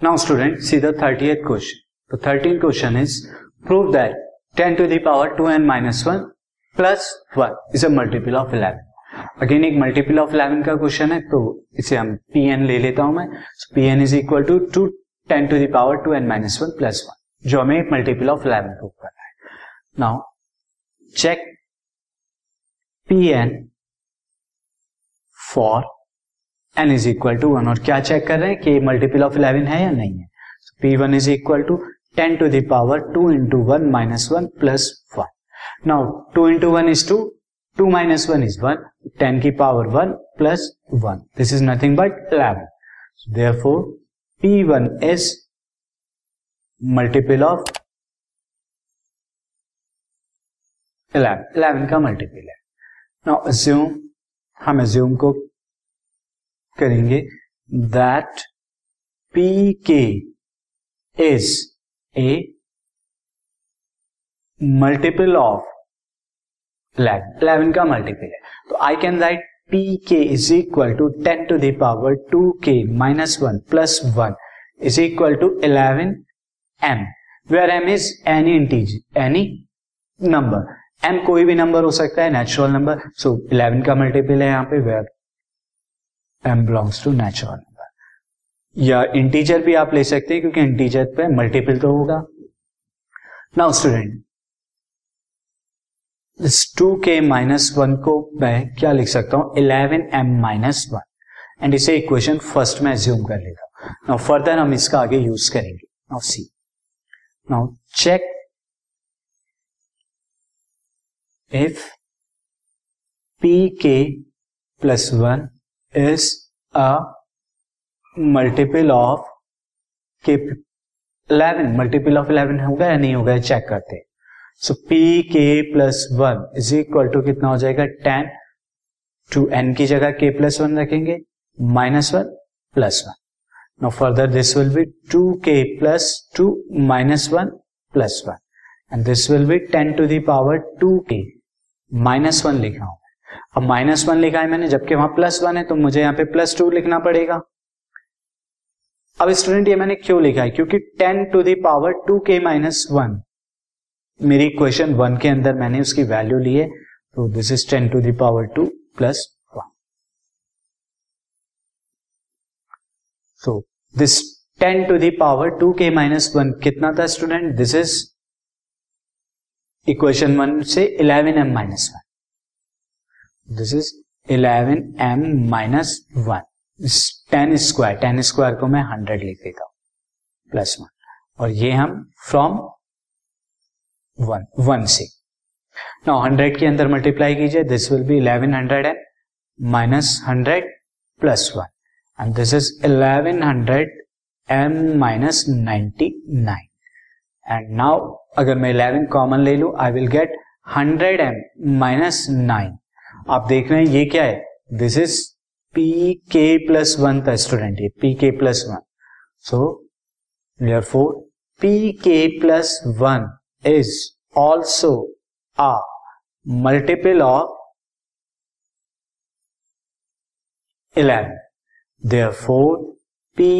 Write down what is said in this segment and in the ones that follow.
Now student, see the 30th question. The 13th question is prove that 10 to the power 2n minus 1 plus 1 is a multiple of 11. Again एक multiple of 11 का question है तो इसे हम P N ले लेता हूँ मैं P N is equal to to ten to the power two N minus one plus one जो हमें एक मल्टीपल ऑफ़ 11 प्रूव करना है now check P N for N is equal to one और क्या चेक कर रहे हैं कि मल्टीपल ऑफ़ इलेवन है या नहीं है? P one is equal to ten to the power two into one minus one plus one now two into one is two two minus one is one ten की power one plus one this is nothing but eleven therefore P one is multiple of eleven eleven का multiple है. Now assume हम assume को करेंगे that P K is a multiple of eleven eleven का multiple है। तो I can write P K is equal to ten to the power two K minus one plus one is equal to eleven M where M is any integer any number M कोई भी नंबर हो सकता है natural number so eleven का multiple है यहाँ पे where M belongs to natural number या इंटीजर भी आप ले सकते हैं, क्योंकि इंटीजर पे मल्टीपल तो होगा। नाउ स्टूडेंट इस टू के माइनस वन को मैं क्या लिख सकता हूँ? Eleven M minus one and इसे इक्वेशन फ़र्स्ट में एज्यूम कर लेगा नाउ फर्दर हम इसका आगे यूज़ करेंगे। Now see now check if P K plus one is a multiple of के इलेवन मल्टीपल ऑफ़ इलेवन होगा या नहीं होगा चेक करते हैं। So P K plus one is equal to कितना हो जाएगा? टेन टू एन की जगह के प्लस वन रखेंगे। Minus one plus one no further this will be two K plus two minus one plus one and this will be ten to the power two K minus one लिखा हूँ। अब minus one लिखा है मैंने, जबकि वहाँ plus one है तो मुझे यहाँ पे प्लस टू लिखना पड़ेगा। अब स्टूडेंट ये मैंने क्यों लिखा है? क्योंकि ten to the power two K minus one मेरी क्वेश्चन वन के अंदर मैंने उसकी वैल्यू ली है तो this is ten to the power two plus one so this ten to the power two K minus one कितना था student this is equation one से eleven M minus one this is eleven M minus one ten square ten square को मैं hundred लिख देता हूँ. Plus one और ये हम फ्रॉम वन वन से. नाउ हंड्रेड के अंदर मल्टीप्लाई कीजिए. This will be eleven hundred M minus hundred plus one and this is eleven hundred M minus ninety nine and now अगर मैं इलेवन कॉमन ले लू I will get hundred M minus nine आप देख रहे हैं, ये क्या है? This is P K plus one था स्टूडेंट ये P K plus one so there for P K plus one is also a multiple of eleven therefore P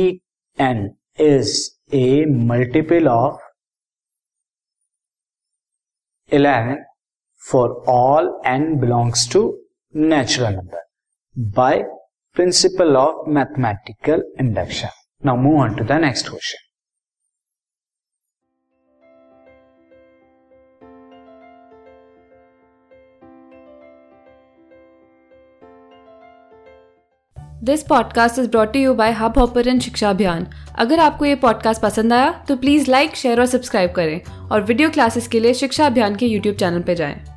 N is a multiple of eleven for all n belongs to natural number by principle of mathematical induction now move on to the next question. This podcast is brought you by Hubhopper Shiksha Abhiyan अगर आपको ये podcast पसंद आया तो please like share और subscribe करें और video classes के लिए शिक्षा अभियान के यूट्यूब चैनल पर जाएँ।